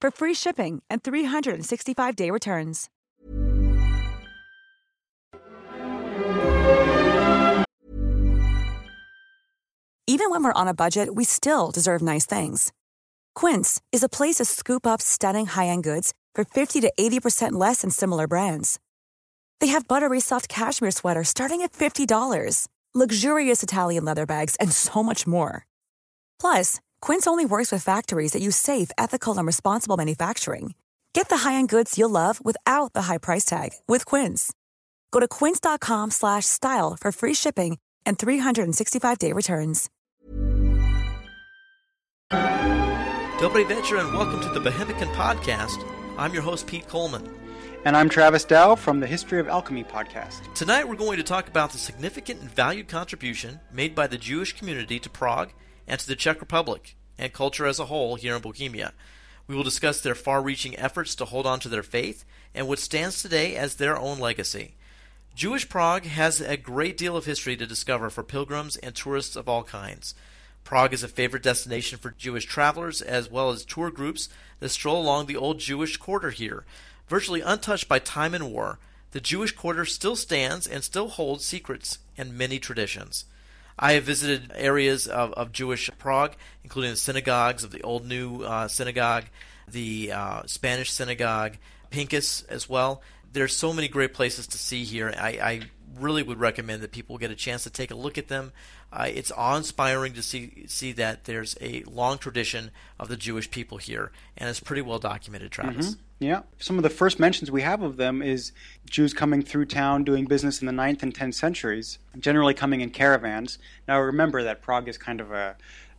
for free shipping and 365-day returns. Even when we're on a budget, we still deserve nice things. Quince is a place to scoop up stunning high-end goods for 50 to 80% less than similar brands. They have buttery soft cashmere sweaters starting at $50, luxurious Italian leather bags, and so much more. Plus, Quince only works with factories that use safe, ethical, and responsible manufacturing. Get the high-end goods you'll love without the high price tag with Quince. Go to quince.com/style for free shipping and 365-day returns. Dobry Večer and welcome to the Bohemican Podcast. I'm your host, Pete Collman. And I'm Travis Dow from the History of Alchemy podcast. Tonight we're going to talk about the significant and valued contribution made by the Jewish community to Prague and to the Czech Republic and culture as a whole here in Bohemia. We will discuss their far reaching efforts to hold on to their faith and what stands today as their own legacy. Jewish Prague has a great deal of history to discover for pilgrims and tourists of all kinds. Prague is a favorite destination for Jewish travelers as well as tour groups that stroll along the old Jewish quarter here. Virtually untouched by time and war, the Jewish quarter still stands and still holds secrets and many traditions. I have visited areas of, of Jewish Prague, including the synagogues of the Old New uh, Synagogue, the uh, Spanish Synagogue, Pinkas as well. There's so many great places to see here. I, I really would recommend that people get a chance to take a look at them. Uh, it's awe-inspiring to see see that there's a long tradition of the Jewish people here, and it's pretty well documented. Travis. Mm-hmm. Yeah, some of the first mentions we have of them is Jews coming through town doing business in the 9th and 10th centuries, generally coming in caravans. Now remember that Prague is kind of a,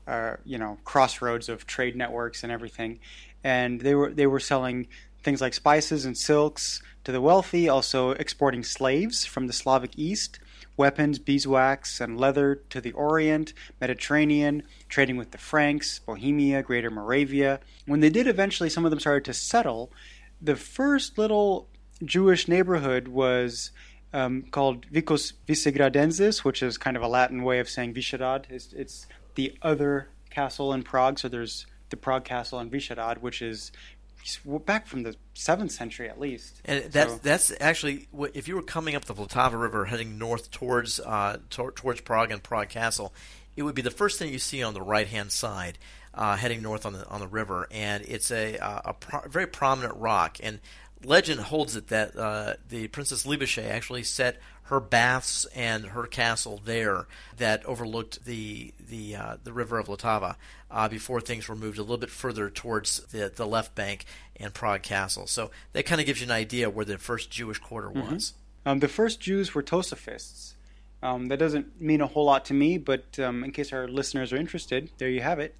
a you know crossroads of trade networks and everything, and they were they were selling things like spices and silks to the wealthy, also exporting slaves from the Slavic East, weapons, beeswax, and leather to the Orient, Mediterranean, trading with the Franks, Bohemia, Greater Moravia. When they did eventually, some of them started to settle. The first little Jewish neighborhood was um, called Vicus Visegradensis, which is kind of a Latin way of saying Vyšehrad. It's, it's the other castle in Prague. So there's the Prague Castle and Vyšehrad, which is back from the seventh century at least. And that's so. that's actually if you were coming up the Vltava River, heading north towards uh, to- towards Prague and Prague Castle, it would be the first thing you see on the right hand side, uh, heading north on the on the river, and it's a uh, a pro- very prominent rock. And legend holds it that uh, the Princess Libuše actually set her baths and her castle there that overlooked the the uh, the river of Vltava uh, before things were moved a little bit further towards the the left bank and Prague Castle. So that kind of gives you an idea where the first Jewish quarter mm-hmm. was. Um, the first Jews were Tosafists. Um, that doesn't mean a whole lot to me, but um, in case our listeners are interested, there you have it.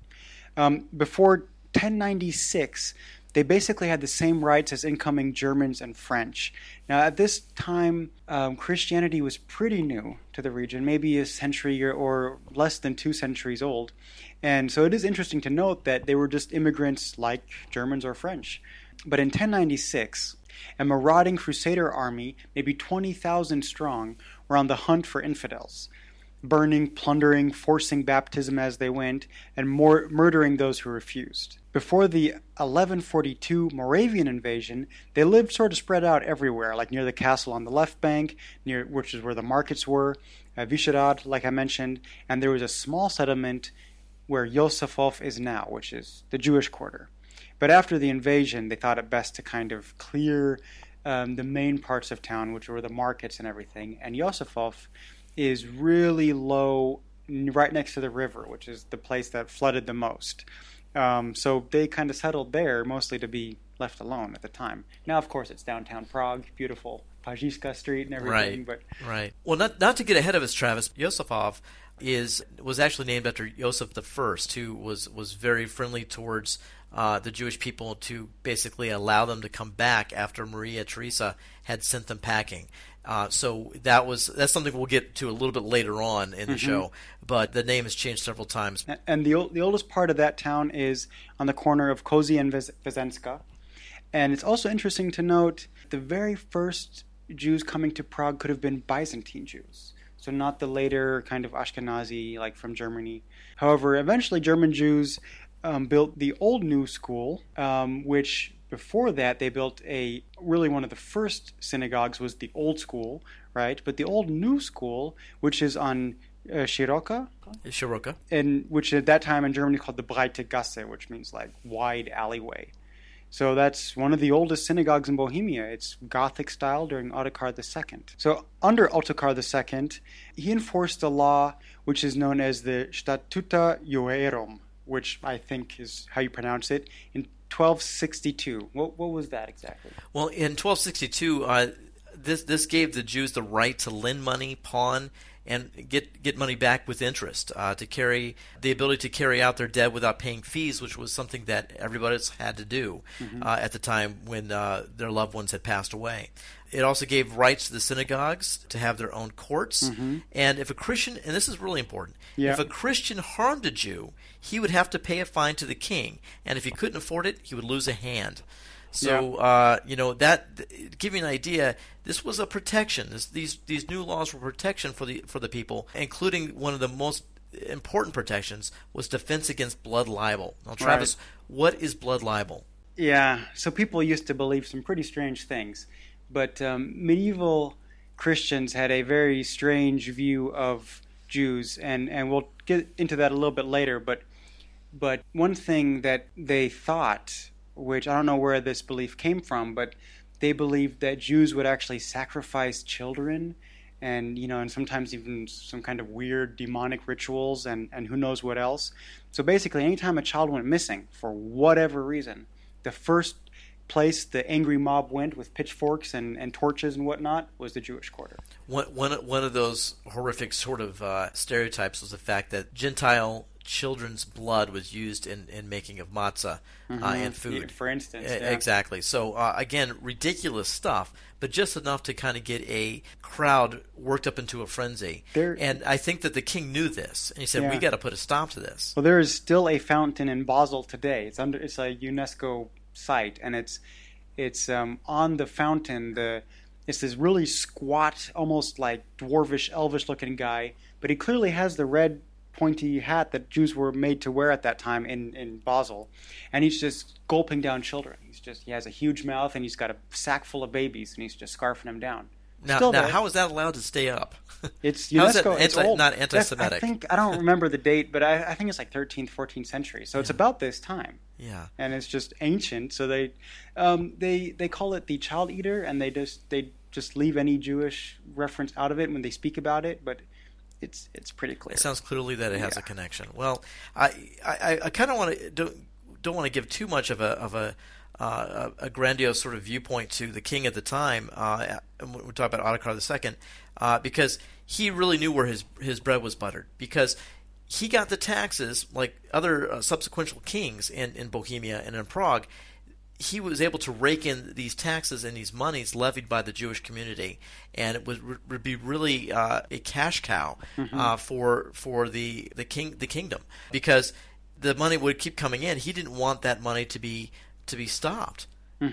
Um, before 1096, they basically had the same rights as incoming Germans and French. Now, at this time, um, Christianity was pretty new to the region, maybe a century or, or, less than two centuries old. And so it is interesting to note that they were just immigrants like Germans or French. But in 1096, a marauding crusader army, maybe 20,000 strong, were on the hunt for infidels burning, plundering, forcing baptism as they went, and mor- murdering those who refused. Before the 1142 Moravian invasion, they lived sort of spread out everywhere, like near the castle on the left bank, near which is where the markets were, uh, like I mentioned, and there was a small settlement where Josefov is now, which is the Jewish quarter. But after the invasion, they thought it best to kind of clear um, the main parts of town, which were the markets and everything. And Josefov is really low, right next to the river, which is the place that flooded the most. Um, so they kind of settled there, mostly to be left alone at the time. Now, of course, it's downtown Prague, beautiful Pařížská Street and everything. Right. But Right. Well, not not to get ahead of us, Travis. Josefov is was actually named after Yosef the First, who was was very friendly towards uh, the Jewish people to basically allow them to come back after Maria Theresa had sent them packing. Uh, so that was that's something we'll get to a little bit later on in the show. But the name has changed several times. and the the oldest part of that town is on the corner of Kozy and Vez- Vězeňská. And it's also interesting to note the very first Jews coming to Prague could have been Byzantine Jews. So not the later kind of Ashkenazi like from Germany. However, eventually German Jews um, built the old new school, um, which before that they built a really one of the first synagogues was the old school, right? But the old new school, which is on uh, Shiroka, Shiroka. and which at that time in Germany called the Breite Gasse, which means like wide alleyway. So that's one of the oldest synagogues in Bohemia. It's Gothic style during Ottokar II. So under Ottokar II, he enforced a law which is known as the Statuta Judaeorum, which I think is how you pronounce it, in 1262. What, what was that exactly? Well, in 1262, uh, this this gave the Jews the right to lend money, pawn, and get get money back with interest. Uh, to carry the ability to carry out their debt without paying fees, which was something that everybody else had to do uh, at the time when uh, their loved ones had passed away. It also gave rights to the synagogues to have their own courts, and if a Christian, and this is really important, Yeah. if a Christian harmed a Jew, he would have to pay a fine to the king, and if he couldn't afford it, he would lose a hand. So uh, you know that th- give you an idea. This was a protection. This, these these new laws were protection for the for the people, including one of the most important protections was defense against blood libel. Now, Travis, what is blood libel? Yeah, so people used to believe some pretty strange things, but um, medieval Christians had a very strange view of Jews, and, and we'll get into that a little bit later. But but one thing that they thought, which I don't know where this belief came from, but they believed that Jews would actually sacrifice children and you know and sometimes even some kind of weird demonic rituals and and who knows what else so basically anytime a child went missing for whatever reason the first place the angry mob went with pitchforks and, and torches and whatnot was the jewish quarter One one one of those horrific sort of uh, stereotypes was the fact that Gentile children's blood was used in, in making of matzah uh, and food. Yeah, for instance, yeah. Exactly. So uh, again, ridiculous stuff, but just enough to kind of get a crowd worked up into a frenzy. There- and I think that the king knew this, and he said, Yeah. "We got to put a stop to this." Well, there is still a fountain in Basel today. It's under it's a UNESCO site, and it's it's um, on the fountain. The it's this really squat, almost like dwarvish, elvish looking guy, but he clearly has the red pointy hat that Jews were made to wear at that time in in Basel, and he's just gulping down children. He's just he has a huge mouth and he's got a sack full of babies and he's just scarfing them down. Now, Still now there. how is that allowed to stay up? It's How is that UNESCO. it's not anti-Semitic? I think I don't remember the date, but I, I think it's like 13th, 14th century. So it's about this time, yeah. and it's just ancient. So they, um, they they call it the child eater, and they just they just leave any Jewish reference out of it when they speak about it. But it's it's pretty clear. It sounds clearly that it has a connection. Well, I I, I kind of want to don't don't want to give too much of a of a uh, a grandiose sort of viewpoint to the king at the time. Uh, we talk about Ottokar II, uh, because he really knew where his his bread was buttered because. He got the taxes like other uh, subsequent kings in, in Bohemia and in Prague. He was able to rake in these taxes and these monies levied by the Jewish community, and it would, would be really uh, a cash cow uh, for for the the king the kingdom because the money would keep coming in. He didn't want that money to be to be stopped,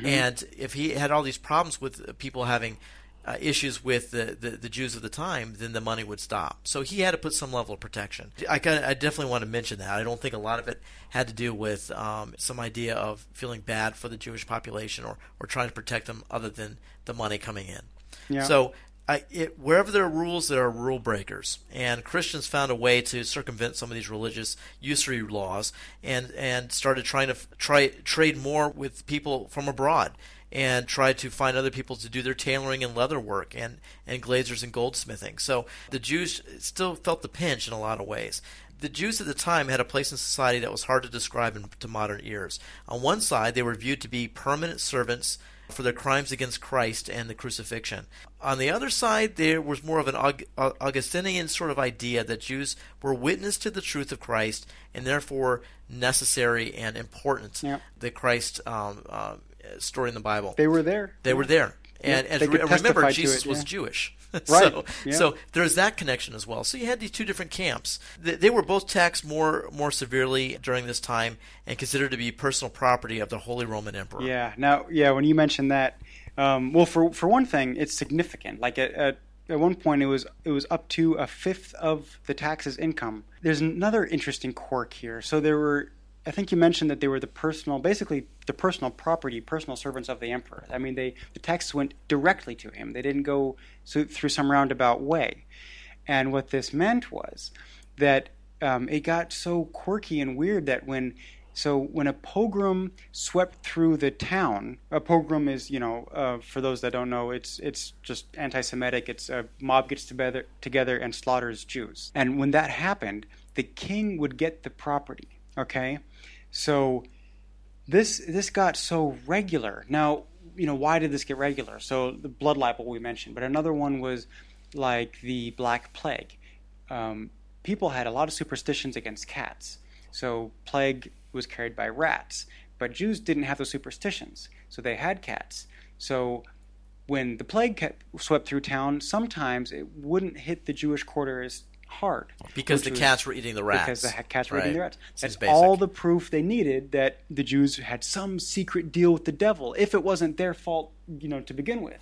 and if he had all these problems with people having uh, issues with the, the, the Jews of the time, then the money would stop. So he had to put some level of protection. I, kinda, I definitely want to mention that. I don't think a lot of it had to do with um, some idea of feeling bad for the Jewish population or, or trying to protect them other than the money coming in. Yeah. So I, it, wherever there are rules, there are rule breakers, and Christians found a way to circumvent some of these religious usury laws, and and started trying to try trade more with people from abroad, and tried to find other people to do their tailoring and leather work, and and glazers and goldsmithing. So the Jews still felt the pinch in a lot of ways. The Jews at the time had a place in society that was hard to describe in, to modern ears. On one side, they were viewed to be permanent servants for their crimes against Christ and the crucifixion. On the other side, there was more of an Augustinian sort of idea that Jews were witness to the truth of Christ and therefore necessary and important. Yep. The Christ um, uh, story in the Bible. They were there. They were there. And, and re- remember, Jesus it, was. Jewish. Right, so, yeah. so there's that connection as well. So you had these two different camps. They, they were both taxed more more severely during this time and considered to be personal property of the Holy Roman Emperor. Yeah. Now, yeah, when you mentioned that, um, well, for for one thing, it's significant. Like at, at at one point, it was it was up to a fifth of the tax's income. There's another interesting quirk here. So there were. I think you mentioned that they were the personal, basically the personal property, personal servants of the emperor. I mean, they the texts went directly to him. They didn't go through some roundabout way. And what this meant was that um, it got so quirky and weird that when so when a pogrom swept through the town, a pogrom is, you know, uh, for those that don't know, it's it's just anti-Semitic. It's a mob gets together together and slaughters Jews. And when that happened, the king would get the property. Okay, so this this got so regular. Now, you know, why did this get regular? So the blood libel we mentioned, but another one was like the Black Plague. Um, people had a lot of superstitions against cats. So plague was carried by rats, but Jews didn't have those superstitions, so they had cats. So when the plague swept through town, sometimes it wouldn't hit the Jewish quarter as hard Because the was- cats were eating the rats. because the cats were Right. eating the rats. That's all the proof they needed that the Jews had some secret deal with the devil, if it wasn't their fault, you know, to begin with.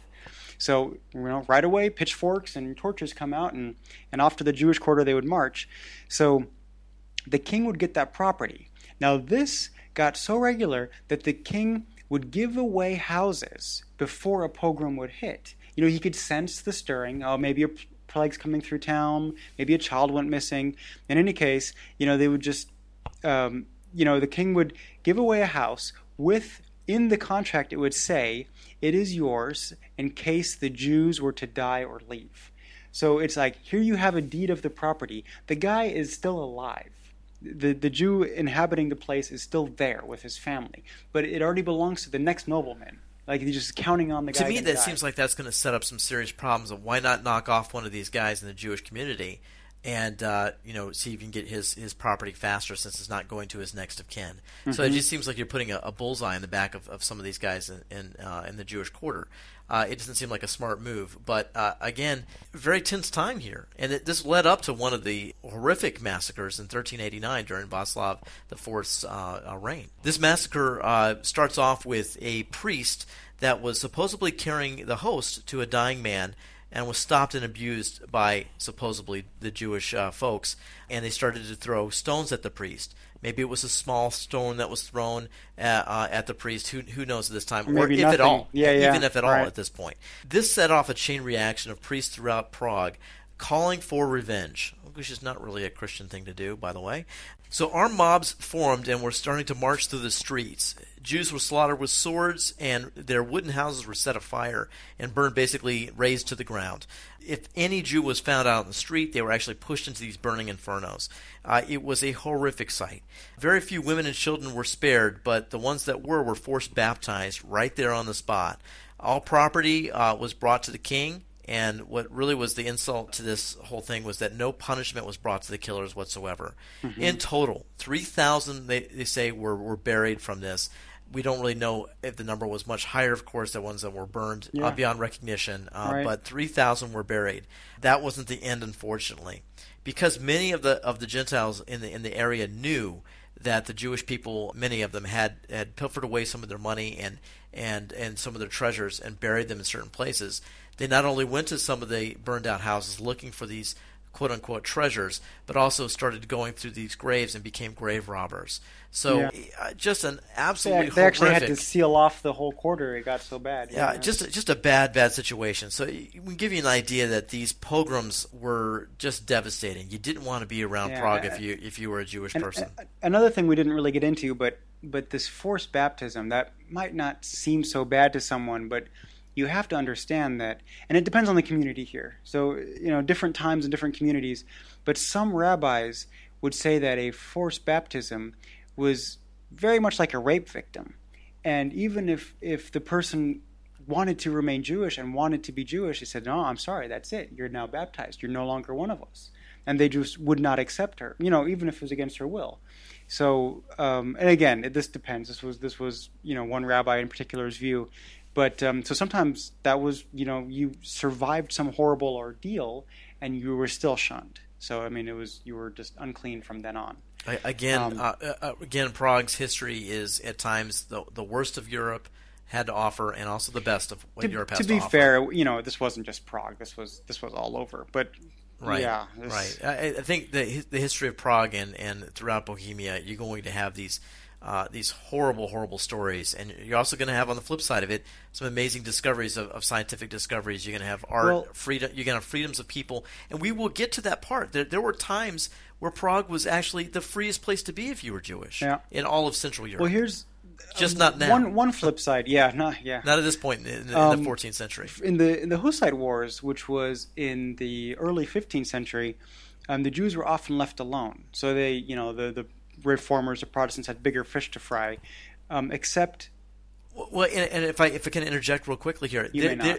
So, you know, right away, pitchforks and torches come out, and, and off to the Jewish quarter they would march. So, the king would get that property. Now, this got so regular that the king would give away houses before a pogrom would hit. You know, he could sense the stirring. Oh, maybe a plague's coming through town. Maybe a child went missing. In any case, you know, they would just, um, you know, the king would give away a house with, in the contract, it would say, it is yours in case the Jews were to die or leave. So it's like, here you have a deed of the property. The guy is still alive the the Jew inhabiting the place is still there with his family, but it already belongs to the next nobleman. Like he's just counting on the guy. to me, that die. seems like that's going to set up some serious problems. Of why not knock off one of these guys in the Jewish community, and uh, you know, see if you can get his his property faster since it's not going to his next of kin. So Mm-hmm. it just seems like you're putting a, a bullseye in the back of, of some of these guys in in, uh, in the Jewish quarter. Uh, it doesn't seem like a smart move, but uh, again, very tense time here, and it, this led up to one of the horrific massacres in 1389 during Václav IV's uh, uh, reign. This massacre uh, starts off with a priest that was supposedly carrying the host to a dying man and was stopped and abused by supposedly the Jewish uh, folks, and they started to throw stones at the priest. Maybe it was a small stone that was thrown uh, uh, at the priest. Who who knows at this time, or Maybe if at all, Yeah, yeah, even if at all right. at this point. This set off a chain reaction of priests throughout Prague calling for revenge, which is not really a Christian thing to do, by the way. So armed mobs formed and were starting to march through the streets. Jews were slaughtered with swords, and their wooden houses were set afire and burned, basically razed to the ground. If any Jew was found out in the street, they were actually pushed into these burning infernos. Uh, it was a horrific sight. Very few women and children were spared, but the ones that were were forced baptized right there on the spot. All property uh, was brought to the king, and what really was the insult to this whole thing was that no punishment was brought to the killers whatsoever. In total, 3,000, they, they say, were, were buried from this. We don't really know if the number was much higher, of course, the ones that were burned uh, beyond recognition, uh, Right. but 3,000 were buried. That wasn't the end, unfortunately. Because many of the, of the Gentiles in the, in the area knew that the Jewish people, many of them, had, had pilfered away some of their money and, and, and some of their treasures and buried them in certain places. They not only went to some of the burned out houses looking for these quote unquote treasures, but also started going through these graves and became grave robbers. So Yeah. uh, just an absolutely they actually had to seal off the whole quarter. It got so bad. yeah, just a, just a bad, bad situation. So we give you an idea that these pogroms were just devastating. You didn't want to be around Yeah, Prague if you if you were a Jewish And, person. another thing we didn't really get into, but but this forced baptism that might not seem so bad to someone, but you have to understand that, and it depends on the community here. So you know, different times and different communities, but some rabbis would say that a forced baptism was very much like a rape victim, and even if if the person wanted to remain Jewish and wanted to be Jewish, he said, "No, I'm sorry, that's it. You're now baptized. You're no longer one of us." And they just would not accept her, you know, even if it was against her will. So, um, and again, it, this depends. This was this was you know one rabbi in particular's view, but um, so sometimes that was you know you survived some horrible ordeal and you were still shunned. So I mean, it was you were just unclean from then on. I- Again, Um, uh, uh, again, Prague's history is at times the the worst of Europe had to offer, and also the best of what To, Europe has to offer. to, be offer. fair, you know, this wasn't just Prague. This was this was all over. But Right. yeah, this- right. I, I think the the history of Prague and, and throughout Bohemia, you're going to have these uh, these horrible, horrible stories, and you're also going to have on the flip side of it some amazing discoveries of, of scientific discoveries. You're going to have art, Well- freedom. You're going to have freedoms of people, and we will get to that part. There, there were times where Prague was actually the freest place to be if you were Jewish Yeah. in all of Central Europe. Well, here's just not now. one one flip side. Yeah, no, yeah. not at this point in, in Um, the 14th century. in the in the Hussite Wars, which was in the early 15th century, um, the Jews were often left alone. So they, you know, the the reformers, the Protestants had bigger fish to fry. Um, except, Well, and, and if I if I can interject real quickly here, You there, may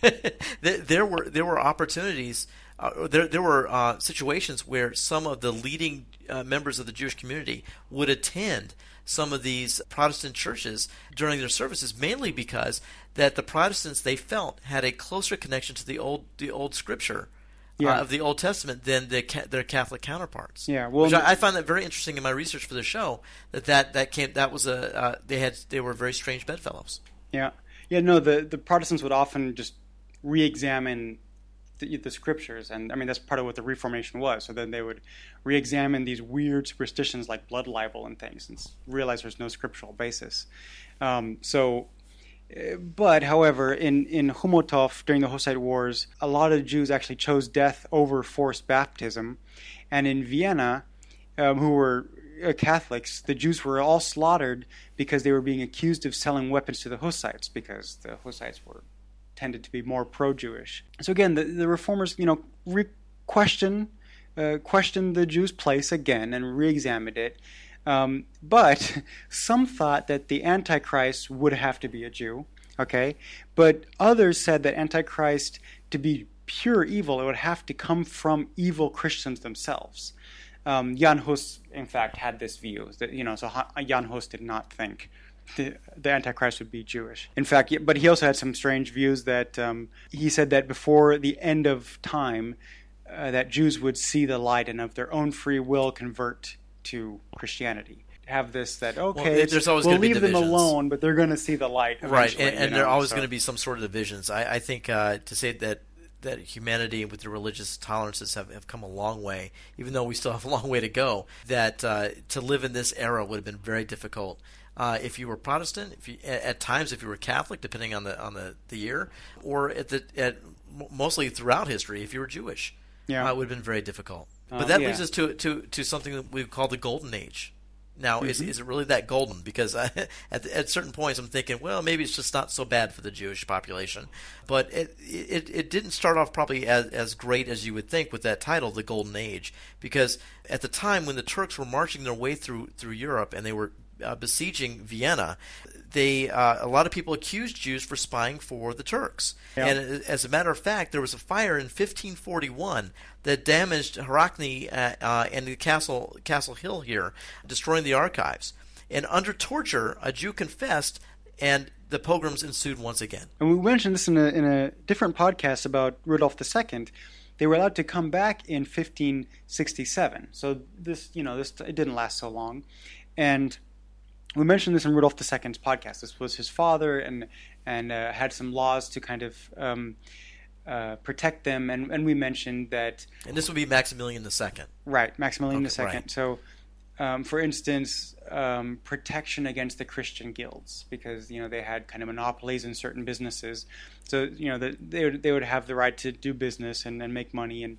There, there, there were there were opportunities, uh, there there were uh, situations where some of the leading uh, members of the Jewish community would attend some of these Protestant churches during their services, mainly because that the Protestants they felt had a closer connection to the old the old Scripture. Yeah. Uh, of the Old Testament than the, ca- their Catholic counterparts. Yeah, well, I, I find that very interesting in my research for the show. That that, that came that was a uh, they had they were very strange bedfellows. yeah, yeah, no, the the Protestants would often just re-examine the, the scriptures, and I mean that's part of what the Reformation was. So then they would re-examine these weird superstitions like blood libel and things, and realize there's no scriptural basis. Um, so But, however, in, in Chomutov during the Hussite Wars, a lot of Jews actually chose death over forced baptism. And in Vienna, um, who were uh, Catholics, the Jews were all slaughtered because they were being accused of selling weapons to the Hussites because the Hussites were tended to be more pro-Jewish. So again, the, the reformers, you know, re- question uh, questioned the Jews' place again and re-examined it. Um, but some thought that the Antichrist would have to be a Jew, okay? But others said that Antichrist, to be pure evil, it would have to come from evil Christians themselves. Um, Jan Hus, in fact, had this view that you know. So Jan Hus did not think the, the Antichrist would be Jewish. In fact, but he also had some strange views that um, he said that before the end of time, uh, that Jews would see the light and of their own free will convert to Christianity. Have this that okay, there- there's always we'll leave them alone, but they're going to see the light, right and, and there are always so- going to be some sort of divisions i, I think uh, to say that that humanity with the religious tolerances have, have come a long way even though we still have a long way to go that uh, to live in this era would have been very difficult uh, if you were Protestant, if you, at, at times if you were Catholic, depending on the on the, the year, or at the at mostly throughout history, if you were Jewish, Yeah. uh, it would have been very difficult. But Um, that yeah. leads us to to to something that we call the golden age. Now, is, Mm-hmm. is it really that golden? Because I, at, at certain points, I'm thinking, well, maybe it's just not so bad for the Jewish population. But it it, it didn't start off probably as, as great as you would think with that title, the Golden Age, because at the time when the Turks were marching their way through through Europe and they were uh, besieging Vienna, they uh, a lot of people accused Jews for spying for the Turks. Yeah. And as a matter of fact, there was a fire in 1541 that damaged Hradčany uh, uh, and the castle Castle Hill here, destroying the archives. And under torture, a Jew confessed, and the pogroms ensued once again. And we mentioned this in a, in a different podcast about Rudolf II. They were allowed to come back in 1567. So this, you know, this it didn't last so long, and we mentioned this in Rudolf II's podcast. This was his father, and and uh, had some laws to kind of um, uh, protect them. And, and we mentioned that. And this would be Maximilian II. Right, Maximilian Okay, II. right. So, um, for instance, um, protection against the Christian guilds because you know they had kind of monopolies in certain businesses. So you know the, they would they would have the right to do business and, and make money and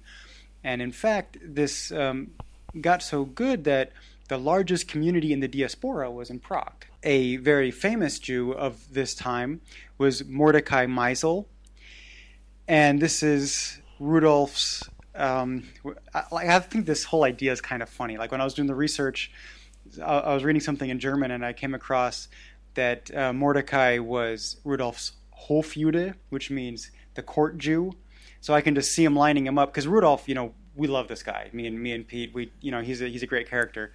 and in fact this um, got so good that the largest community in the diaspora was in Prague. A very famous Jew of this time was Mordecai Meisel, and this is Rudolph's. Um, I, I think this whole idea is kind of funny. Like when I was doing the research, I, I was reading something in German, and I came across that uh, Mordecai was Rudolph's Hofjude, which means the court Jew. So I can just see him lining him up because Rudolph, you know, we love this guy. Me and me and Pete, we, you know, he's a he's a great character,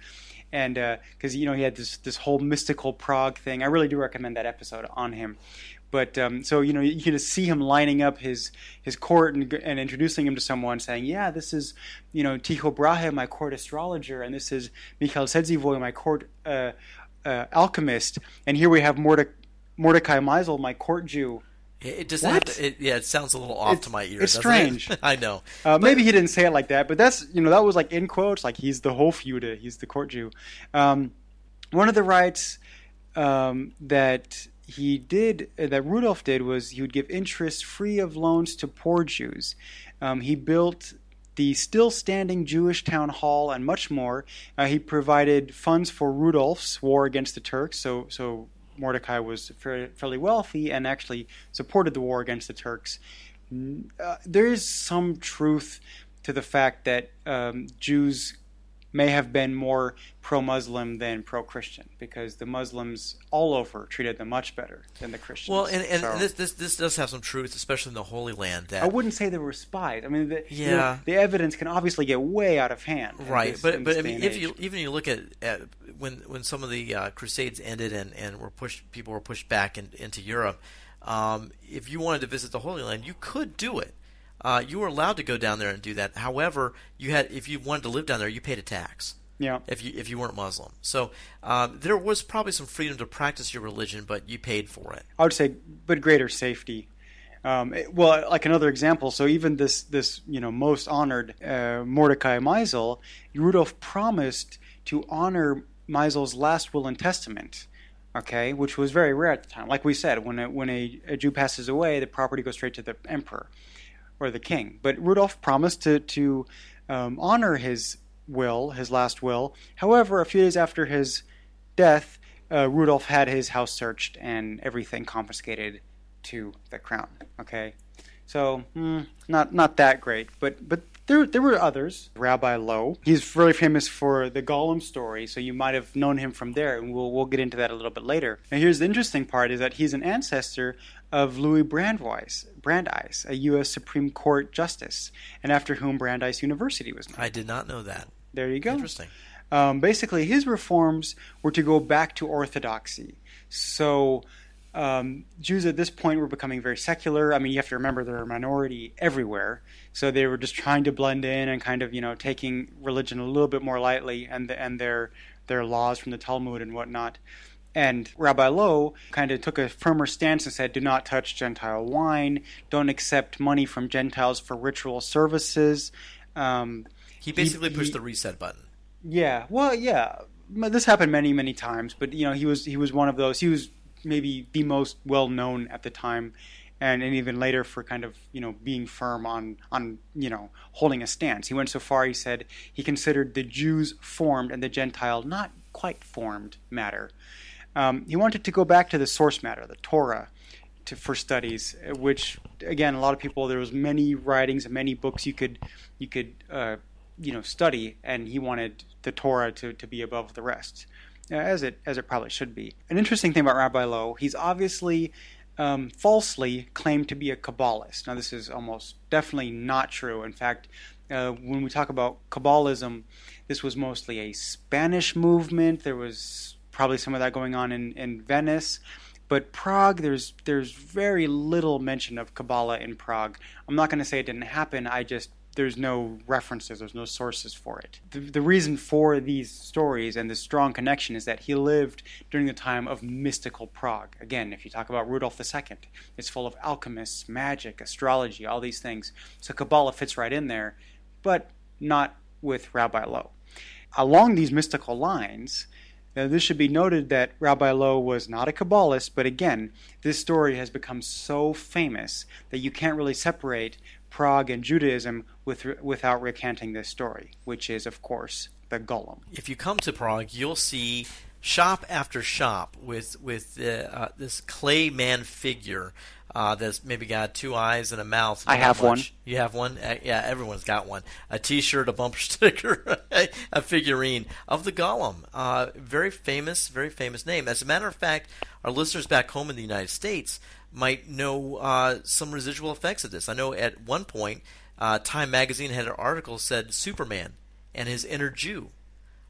and because you know he had this this whole mystical Prague thing. I really do recommend that episode on him. But um, so you know you can just see him lining up his his court and, and introducing him to someone, saying, "Yeah, this is you know Tycho Brahe, my court astrologer, and this is Michael Sedzivoy, my court uh, uh, alchemist, and here we have Morde- Mordecai Meisel, my court Jew." It, just What? have to- it, yeah, it sounds a little off It's- to my ears. it's doesn't it? strange. I know. Uh, maybe he didn't say it like that, but that's you know that was like in quotes, like he's the Hofjude, he's the court Jew. Um, one of the rights um, that he did, uh, that Rudolf did, was he would give interest free of loans to poor Jews. Um, he built the still standing Jewish town hall and much more. Uh, he provided funds for Rudolf's war against the Turks, so so Mordecai was fairly, wealthy and actually supported the war against the Turks. Uh, there is some truth to the fact that um, Jews may have been more pro-Muslim than pro-Christian because the Muslims all over treated them much better than the Christians. Well, and, and So- this, this this does have some truth, especially in the Holy Land. That I wouldn't say they were spies. I mean, the, Yeah. the evidence can obviously get way out of hand. right this- but but i mean if you even you look at, at when when some of the uh, crusades ended and and were pushed people were pushed back in, into europe um, if you wanted to visit the holy land you could do it uh, you were allowed to go down there and do that however you had if you wanted to live down there you paid a tax yeah, if you if you weren't muslim so um, there was probably some freedom to practice your religion but you paid for it I would say, but greater safety. Um, it- well, like another example. So even this this you know most honored uh, Mordecai Meisel, Rudolf promised to honor Meisel's last will and testament. Okay, which was very rare at the time. Like we said, when a, when a, a Jew passes away, the property goes straight to the emperor or the king. But Rudolf promised to to um, honor his will, his last will. However, a few days after his death, uh, Rudolf had his house searched and everything confiscated to the crown. Okay, so mm, not not that great, but but there there were others. Rabbi Loew, he's really famous for the Golem story, so you might have known him from there, and we'll we'll get into that a little bit later. And here's the interesting part: is that he's an ancestor of Louis Brandeis, Brandeis, a U.S. Supreme Court justice, and after whom Brandeis University was named. i did not know that There you go. interesting Um, basically, his reforms were to go back to orthodoxy. So, um, Jews at this point were becoming very secular. I mean, you have to remember they're a minority everywhere. So they were just trying to blend in and kind of, you know, taking religion a little bit more lightly and the, and their their laws from the Talmud and whatnot. And Rabbi Loew kind of took a firmer stance and said, do not touch Gentile wine, don't accept money from Gentiles for ritual services. Um, he basically he- pushed the reset button yeah, well, yeah. This happened many, many times, but you know, he was he was one of those. He was maybe the most well known at the time, and, and even later for kind of you know being firm on on you know holding a stance. He went so far. He said he considered the Jews formed and the Gentile not quite formed matter. Um, he wanted to go back to the source matter, the Torah, to, for studies, which again, a lot of people there was many writings and many books you could you could uh, you know study, and he wanted the Torah to, to be above the rest, as it as it probably should be. An interesting thing about Rabbi Loew, he's obviously um, falsely claimed to be a Kabbalist. Now, this is almost definitely not true. In fact, uh, when we talk about Kabbalism, this was mostly a Spanish movement. There was probably some of that going on in, in Venice. But Prague, there's there's very little mention of Kabbalah in Prague. I'm not going to say it didn't happen. I just there's no references, there's no sources for it. The, the reason for these stories and this strong connection is that he lived during the time of mystical Prague. Again, if you talk about Rudolf II, it's full of alchemists, magic, astrology, all these things. So Kabbalah fits right in there, but not with Rabbi Loew. Along these mystical lines, now, this should be noted that Rabbi Loew was not a Kabbalist, but again, this story has become so famous that you can't really separate Prague and Judaism with, without recanting this story, which is, of course, the Golem. If you come to Prague, you'll see shop after shop with with uh, uh, this clay man figure uh, that's maybe got two eyes and a mouth. I have much. one. You have one? Uh, yeah, everyone's got one. A T-shirt, a bumper sticker, a figurine of the Golem. Uh, very famous, very famous name. As a matter of fact, our listeners back home in the United States might know uh, some residual effects of this. I know at one point, uh, Time Magazine had an article said Superman and his inner Jew.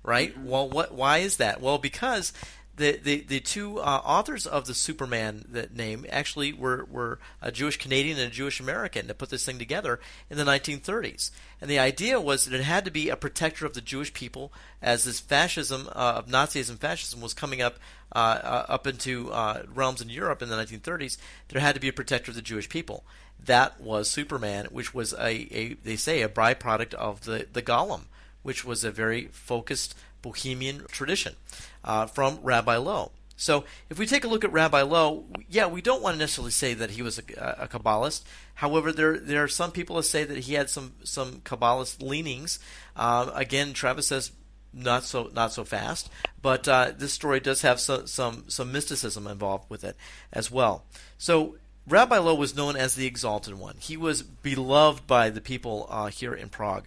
Right? Mm-hmm. Well, what? Why is that? Well, because the, the, the two uh, authors of the Superman that name actually were, were a Jewish Canadian and a Jewish American that put this thing together in the 1930s. And the idea was that it had to be a protector of the Jewish people as this fascism uh, of Nazism fascism was coming up uh, uh up into uh, realms in Europe in the 1930s. There had to be a protector of the Jewish people. That was Superman, which was a, a they say a byproduct of the the Golem, which was a very focused Bohemian tradition uh, from Rabbi Loew. So if we take a look at Rabbi Loew, yeah, we don't want to necessarily say that he was a, a Kabbalist. However, there there are some people that say that he had some some Kabbalist leanings. Uh, again, Travis says not so not so fast, but uh, this story does have some, some some mysticism involved with it as well. So Rabbi Loew was known as the Exalted One. He was beloved by the people uh, here in Prague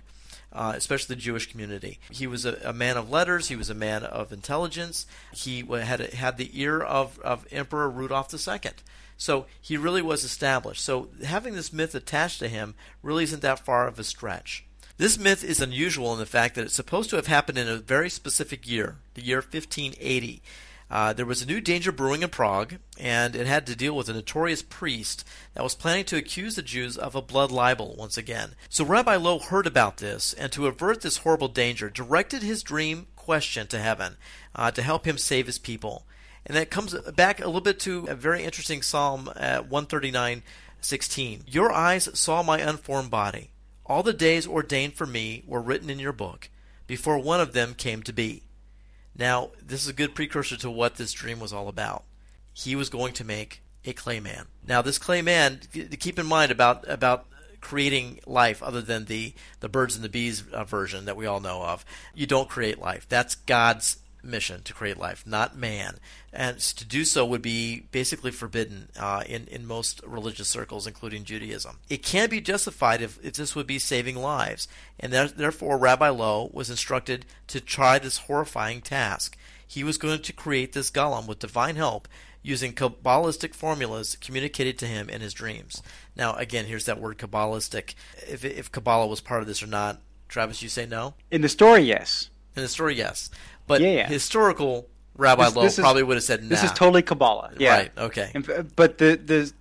uh, especially the Jewish community. He was a, a, man of letters. He was a man of intelligence. He had had the ear of, of Emperor Rudolf II. So he really was established. So having this myth attached to him really isn't that far of a stretch. This myth is unusual in the fact that it's supposed to have happened in a very specific year, the year 1580. Uh, there was a new danger brewing in Prague, and it had to deal with a notorious priest that was planning to accuse the Jews of a blood libel once again. So Rabbi Loew heard about this, and to avert this horrible danger, directed his dream question to heaven uh, to help him save his people. And that comes back a little bit to a very interesting Psalm uh, 139 16. Your eyes saw my unformed body. All the days ordained for me were written in your book, before one of them came to be. Now, this is a good precursor to what this dream was all about. He was going to make a clay man. Now, this clay man, keep in mind about about creating life other than the the birds and the bees uh, version that we all know of. You don't create life. That's God's mission to create life, not man. And to do so would be basically forbidden uh, in, in most religious circles, including Judaism. It can be justified if, if this would be saving lives. And there, therefore, Rabbi Loew was instructed to try this horrifying task. He was going to create this golem with divine help using Kabbalistic formulas communicated to him in his dreams. Now, again, here's that word Kabbalistic. If, if Kabbalah was part of this or not, Travis, you say no? In the story, yes. In the story, yes. But yeah, yeah. historical Rabbi this, Loew this probably is, would have said, nah. "This is totally Kabbalah." Yeah. Right. Okay. And, but the the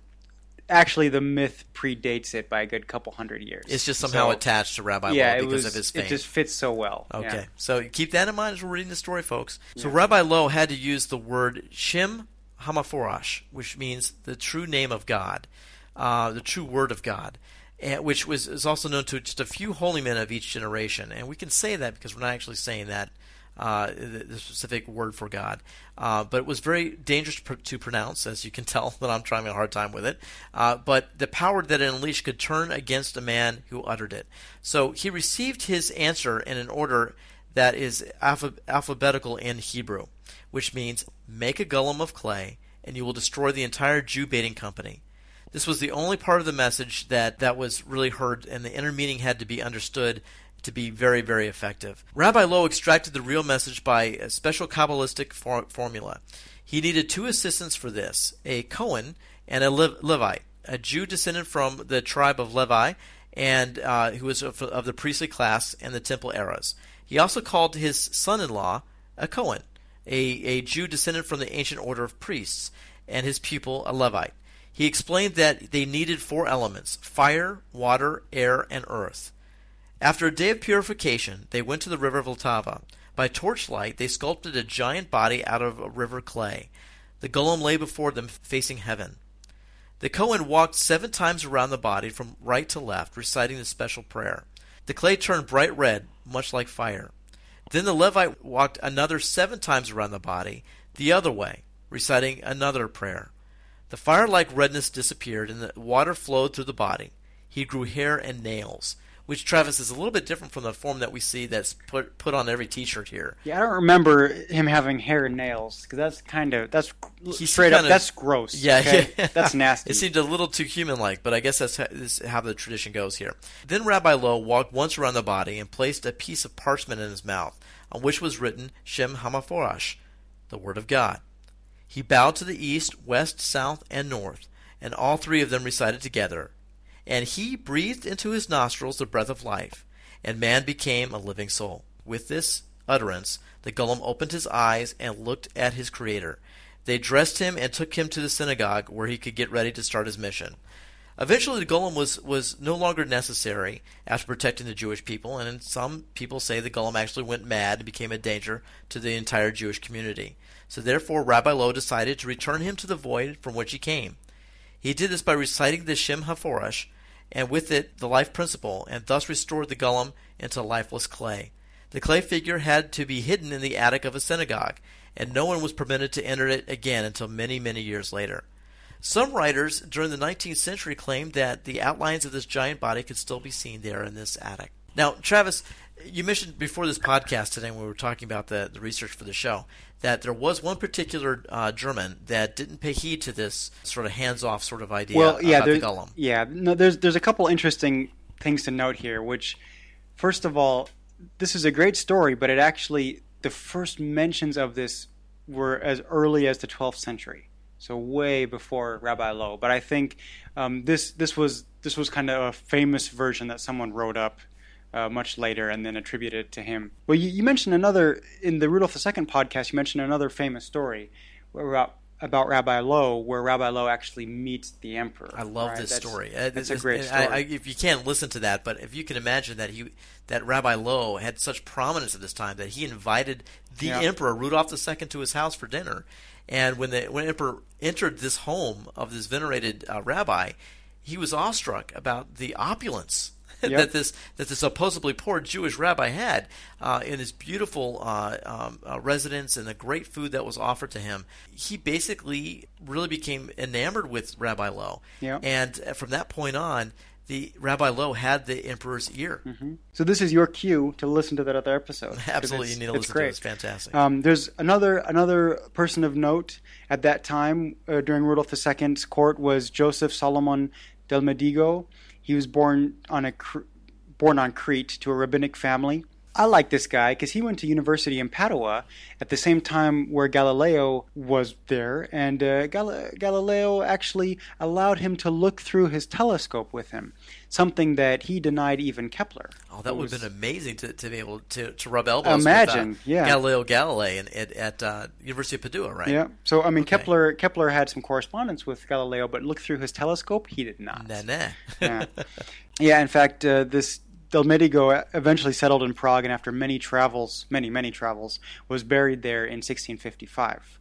actually the myth predates it by a good couple hundred years. It's just somehow so, attached to Rabbi yeah, Loew because was, of his fame. It just fits so well. Okay. Yeah. So keep that in mind as we're reading the story, folks. So yeah. Rabbi Loew had to use the word Shem Hamaforash, which means the true name of God, uh, the true word of God. And, which was is also known to just a few holy men of each generation, and we can say that because we're not actually saying that uh, the, specific word for God. Uh, but it was very dangerous pr- to pronounce, as you can tell that I'm trying a hard time with it. Uh, but the power that it unleashed could turn against a man who uttered it. So he received his answer in an order that is alpha- alphabetical in Hebrew, which means make a golem of clay and you will destroy the entire Jew baiting company. This was the only part of the message that, that was really heard, and the inner meaning had to be understood to be very, very effective. Rabbi Loew extracted the real message by a special Kabbalistic for- formula. He needed two assistants for this a Cohen and a Le- Levite, a Jew descended from the tribe of Levi and uh, who was of, of the priestly class and the temple eras. He also called his son in law a Cohen, a, a Jew descended from the ancient order of priests, and his pupil a Levite. He explained that they needed four elements fire, water, air, and earth. After a day of purification, they went to the river Vltava. By torchlight, they sculpted a giant body out of river clay. The golem lay before them, facing heaven. The Kohen walked seven times around the body from right to left, reciting the special prayer. The clay turned bright red, much like fire. Then the Levite walked another seven times around the body, the other way, reciting another prayer. The fire like redness disappeared, and the water flowed through the body. He grew hair and nails which Travis is a little bit different from the form that we see that's put put on every T-shirt here. Yeah, I don't remember him having hair and nails because that's kind of that's He's straight up of, that's gross. Yeah, okay? yeah. that's nasty. It seemed a little too human-like, but I guess that's how, how the tradition goes here. Then Rabbi Loew walked once around the body and placed a piece of parchment in his mouth, on which was written Shem Hamaforash, the Word of God. He bowed to the east, west, south, and north, and all three of them recited together and he breathed into his nostrils the breath of life, and man became a living soul. With this utterance, the golem opened his eyes and looked at his creator. They dressed him and took him to the synagogue where he could get ready to start his mission. Eventually, the golem was, was no longer necessary after protecting the Jewish people, and some people say the golem actually went mad and became a danger to the entire Jewish community. So, therefore, Rabbi Loew decided to return him to the void from which he came. He did this by reciting the Shem HaForash, and with it the life principle, and thus restored the golem into lifeless clay. The clay figure had to be hidden in the attic of a synagogue, and no one was permitted to enter it again until many, many years later. Some writers during the 19th century claimed that the outlines of this giant body could still be seen there in this attic. Now, Travis, you mentioned before this podcast today when we were talking about the, the research for the show that there was one particular uh, German that didn't pay heed to this sort of hands-off sort of idea well, yeah, about the golem. Yeah, no, there's there's a couple interesting things to note here. Which, first of all, this is a great story, but it actually the first mentions of this were as early as the 12th century, so way before Rabbi Loew. But I think um, this this was this was kind of a famous version that someone wrote up uh, much later and then attributed it to him. Well, you, you, mentioned another in the Rudolph II podcast. You mentioned another famous story about about Rabbi Loew, where Rabbi Loew actually meets the emperor. I love right? this that's, story. Uh, that's a great story. I, I, if you can't listen to that, but if you can imagine that he that Rabbi Loew had such prominence at this time that he invited the yeah. emperor Rudolph II to his house for dinner, and when the when emperor entered this home of this venerated uh, rabbi, he was awestruck about the opulence yep. that this that the supposedly poor Jewish rabbi had uh, in his beautiful uh, um, uh, residence and the great food that was offered to him. He basically really became enamored with Rabbi Loew, yep. and from that point on, the Rabbi Loew had the emperor's ear. Mm-hmm. So this is your cue to listen to that other episode. Absolutely, you need to listen great. to it. It's fantastic. Um, there's another another person of note at that time uh, during Rudolf II's court was Joseph Solomon del Medigo. He was born on a born on Crete to a rabbinic family. I like this guy because he went to university in Padua at the same time where Galileo was there, and uh, Gal- Galileo actually allowed him to look through his telescope with him, something that he denied even Kepler. Oh, that would have been amazing to, to be able to, to rub elbows imagine, with uh, yeah. Galileo Galilei at, at, at uh, University of Padua, right? Yeah. So I mean, okay. Kepler Kepler had some correspondence with Galileo, but look through his telescope, he did not. Nah, nah. yeah. yeah. In fact, uh, this Del Medigo eventually settled in Prague and after many travels, many, many travels, was buried there in 1655.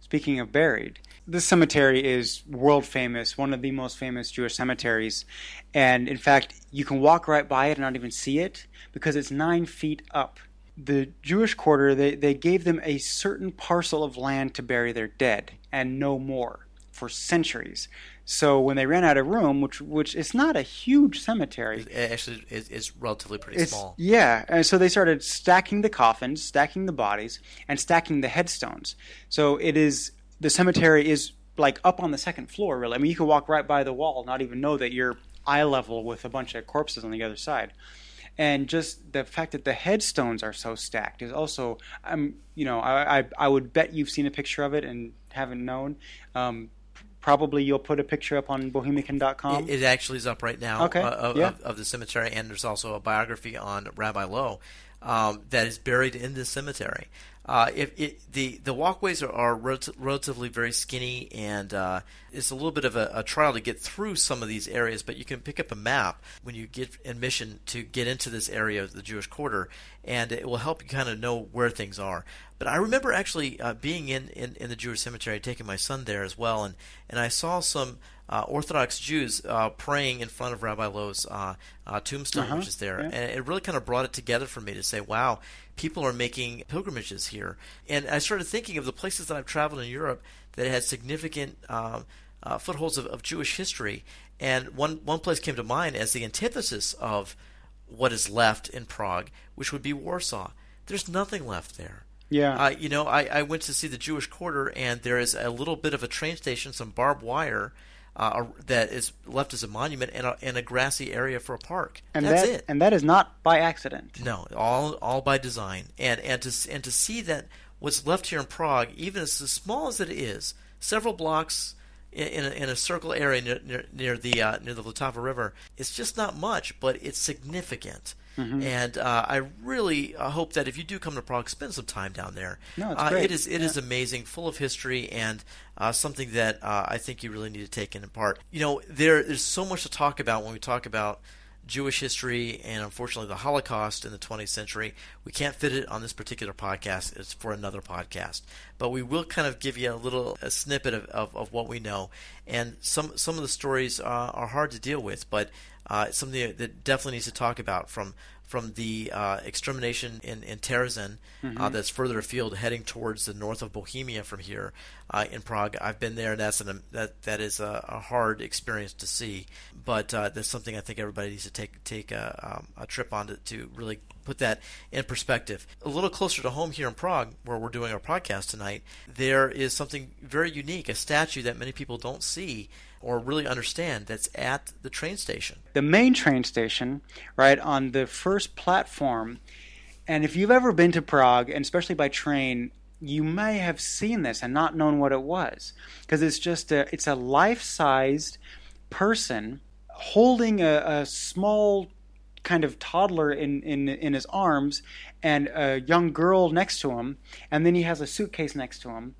Speaking of buried, this cemetery is world famous, one of the most famous Jewish cemeteries. And in fact, you can walk right by it and not even see it because it's nine feet up. The Jewish quarter, they, they gave them a certain parcel of land to bury their dead and no more for centuries. So when they ran out of room, which which is not a huge cemetery, it actually is, is relatively pretty it's, small. Yeah, and so they started stacking the coffins, stacking the bodies, and stacking the headstones. So it is the cemetery is like up on the second floor. Really, I mean, you can walk right by the wall, not even know that you're eye level with a bunch of corpses on the other side. And just the fact that the headstones are so stacked is also, I'm, um, you know, I, I, I would bet you've seen a picture of it and haven't known. Um, probably you'll put a picture up on bohemican.com. It, it actually is up right now okay. uh, of, yeah. of, of, the cemetery, and there's also a biography on Rabbi Loew um, that is buried in this cemetery. Uh, if it, the the walkways are, are relatively very skinny, and uh, it's a little bit of a, a, trial to get through some of these areas. But you can pick up a map when you get admission to get into this area of the Jewish Quarter, and it will help you kind of know where things are. But I remember actually uh, being in, in, in the Jewish cemetery, taking my son there as well, and, and I saw some uh, Orthodox Jews uh, praying in front of Rabbi Loew's uh, uh, tombstone, uh-huh, which is there, yeah. and it really kind of brought it together for me to say, "Wow, people are making pilgrimages here." And I started thinking of the places that I've traveled in Europe that had significant um, uh, footholds of, of, Jewish history, and one one place came to mind as the antithesis of what is left in Prague, which would be Warsaw. There's nothing left there. Yeah. Uh, you know, I, I went to see the Jewish Quarter, and there is a little bit of a train station, some barbed wire uh, that is left as a monument and a, and a grassy area for a park. And That's that, it. And that is not by accident. No, all all by design. And and to and to see that what's left here in Prague, even as, as small as it is, several blocks in, in, a, in a circle area near near, near the uh, near the Vltava River, it's just not much, but it's significant. Mm-hmm. And uh, I really uh, hope that if you do come to Prague, spend some time down there. No, it's uh, great. It is it yeah. is amazing, full of history, and uh, something that uh, I think you really need to take in part. You know, there there's so much to talk about when we talk about Jewish history and unfortunately the Holocaust in the 20th century. We can't fit it on this particular podcast. It's for another podcast. But we will kind of give you a little a snippet of, of, of what we know. And some some of the stories uh, are hard to deal with, but uh, it's something that definitely needs to talk about from from the uh, extermination in, in Terezin, uh, mm-hmm. uh, that's further afield, heading towards the north of Bohemia from here uh, in Prague. I've been there, and that's an, that that is a, a hard experience to see. But uh, that's something I think everybody needs to take take a, um, a trip on to, to really put that in perspective. A little closer to home here in Prague, where we're doing our podcast tonight, there is something very unique, a statue that many people don't see or really understand that's at the train station. The main train station, right, on the first platform. And if you've ever been to Prague, and especially by train, you may have seen this and not known what it was. Because it's just a it's a life-sized person holding a, a small kind of toddler in, in in his arms and a young girl next to him and then he has a suitcase next to him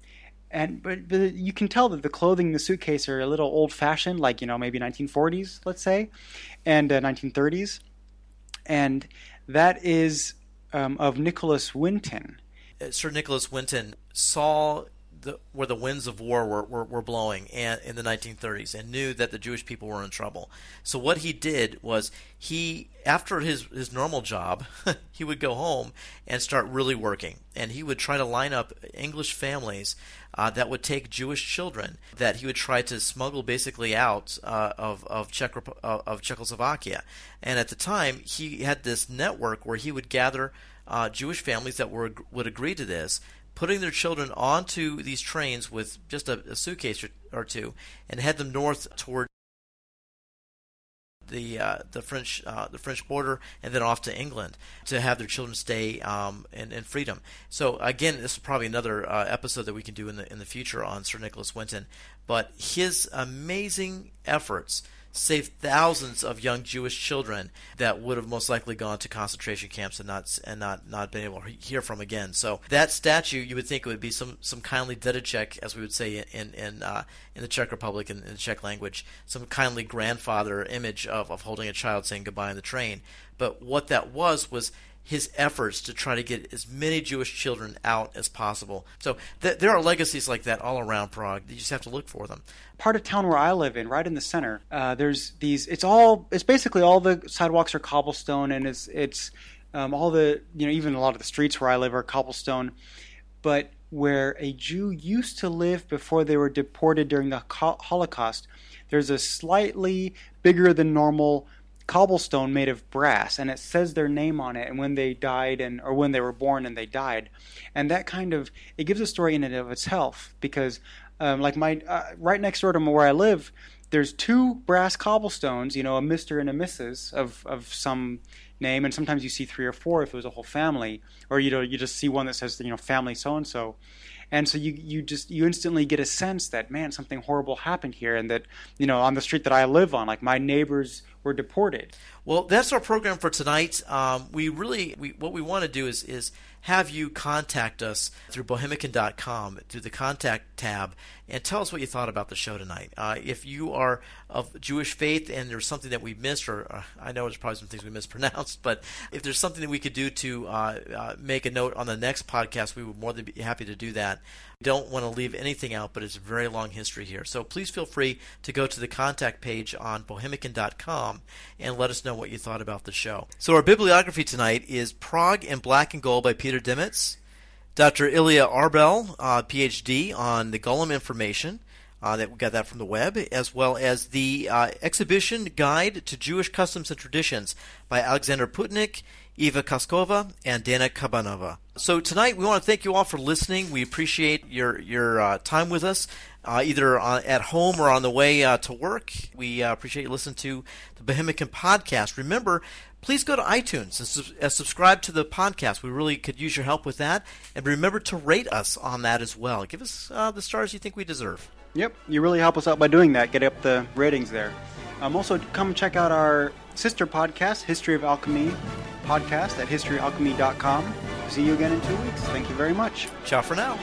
and but, but you can tell that the clothing in the suitcase are a little old fashioned, like you know maybe 1940s, let's say, and uh, 1930s, and that is um, of Nicholas Winton. Uh, Sir Nicholas Winton saw the, where the winds of war were, were, were blowing and, in the 1930s and knew that the Jewish people were in trouble. So what he did was he, after his, his normal job, he would go home and start really working. And he would try to line up English families uh, that would take Jewish children that he would try to smuggle basically out uh, of of, Czech, of Czechoslovakia. And at the time, he had this network where he would gather uh, Jewish families that were would agree to this, putting their children onto these trains with just a, a suitcase or, or, two, and head them north toward the uh, the French uh, the French border and then off to England to have their children stay um, in, in freedom. So again, this is probably another uh, episode that we can do in the in the future on Sir Nicholas Winton. But his amazing efforts saved thousands of young Jewish children that would have most likely gone to concentration camps and not and not not been able to hear from again. So that statue, you would think it would be some some kindly dedicek, as we would say in in uh, in the Czech Republic in, in the Czech language, some kindly grandfather image of of holding a child saying goodbye on the train. But what that was was his efforts to try to get as many Jewish children out as possible. So th- there are legacies like that all around Prague. You just have to look for them. Part of town where I live in, right in the center, uh, there's these. It's all. It's basically all the sidewalks are cobblestone, and it's it's um, all the you know even a lot of the streets where I live are cobblestone. But where a Jew used to live before they were deported during the Holocaust, there's a slightly bigger than normal cobblestone made of brass and it says their name on it and when they died and or when they were born and they died and that kind of it gives a story in and of itself because um, like my uh, right next door to where I live there's two brass cobblestones you know a Mr. and a Mrs. of of some name and sometimes you see three or four if it was a whole family or you know you just see one that says you know family so and so and so you you just you instantly get a sense that man something horrible happened here and that you know on the street that I live on like my neighbors were deported. Well, that's our program for tonight. Um, we really we, what we want to do is is have you contact us through bohemican.com through the contact tab and tell us what you thought about the show tonight. Uh, if you are of Jewish faith and there's something that we missed, or uh, I know there's probably some things we mispronounced, but if there's something that we could do to uh, uh make a note on the next podcast, we would more than be happy to do that. We don't want to leave anything out, but it's a very long history here. So please feel free to go to the contact page on bohemican.com and let us know what you thought about the show. So our bibliography tonight is Prague in Black and Gold by Peter Demetz. Dr. Ilya Arbel, uh, PhD, on the Golem information. Uh, that we got that from the web, as well as the uh, exhibition guide to Jewish customs and traditions by Alexander Putnik, Eva Koskova, and Dana Kabanova. So tonight we want to thank you all for listening. We appreciate your your uh, time with us, uh, either at home or on the way uh, to work. We uh, appreciate you listening to the Bohemican podcast. Remember, please go to iTunes and uh, subscribe to the podcast. We really could use your help with that. And remember to rate us on that as well. Give us uh, the stars you think we deserve. Yep, you really help us out by doing that. Get up the ratings there. Um, also, come check out our sister podcast, History of Alchemy podcast at historyalchemy.com. See you again in two weeks. Thank you very much. Ciao for now.